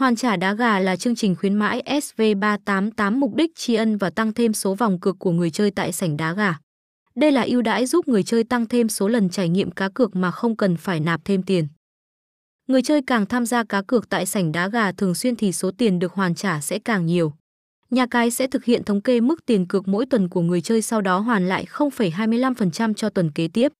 Hoàn trả đá gà là chương trình khuyến mãi SV388 mục đích tri ân và tăng thêm số vòng cược của người chơi tại sảnh đá gà. Đây là ưu đãi giúp người chơi tăng thêm số lần trải nghiệm cá cược mà không cần phải nạp thêm tiền. Người chơi càng tham gia cá cược tại sảnh đá gà thường xuyên thì số tiền được hoàn trả sẽ càng nhiều. Nhà cái sẽ thực hiện thống kê mức tiền cược mỗi tuần của người chơi sau đó hoàn lại 0,25% cho tuần kế tiếp.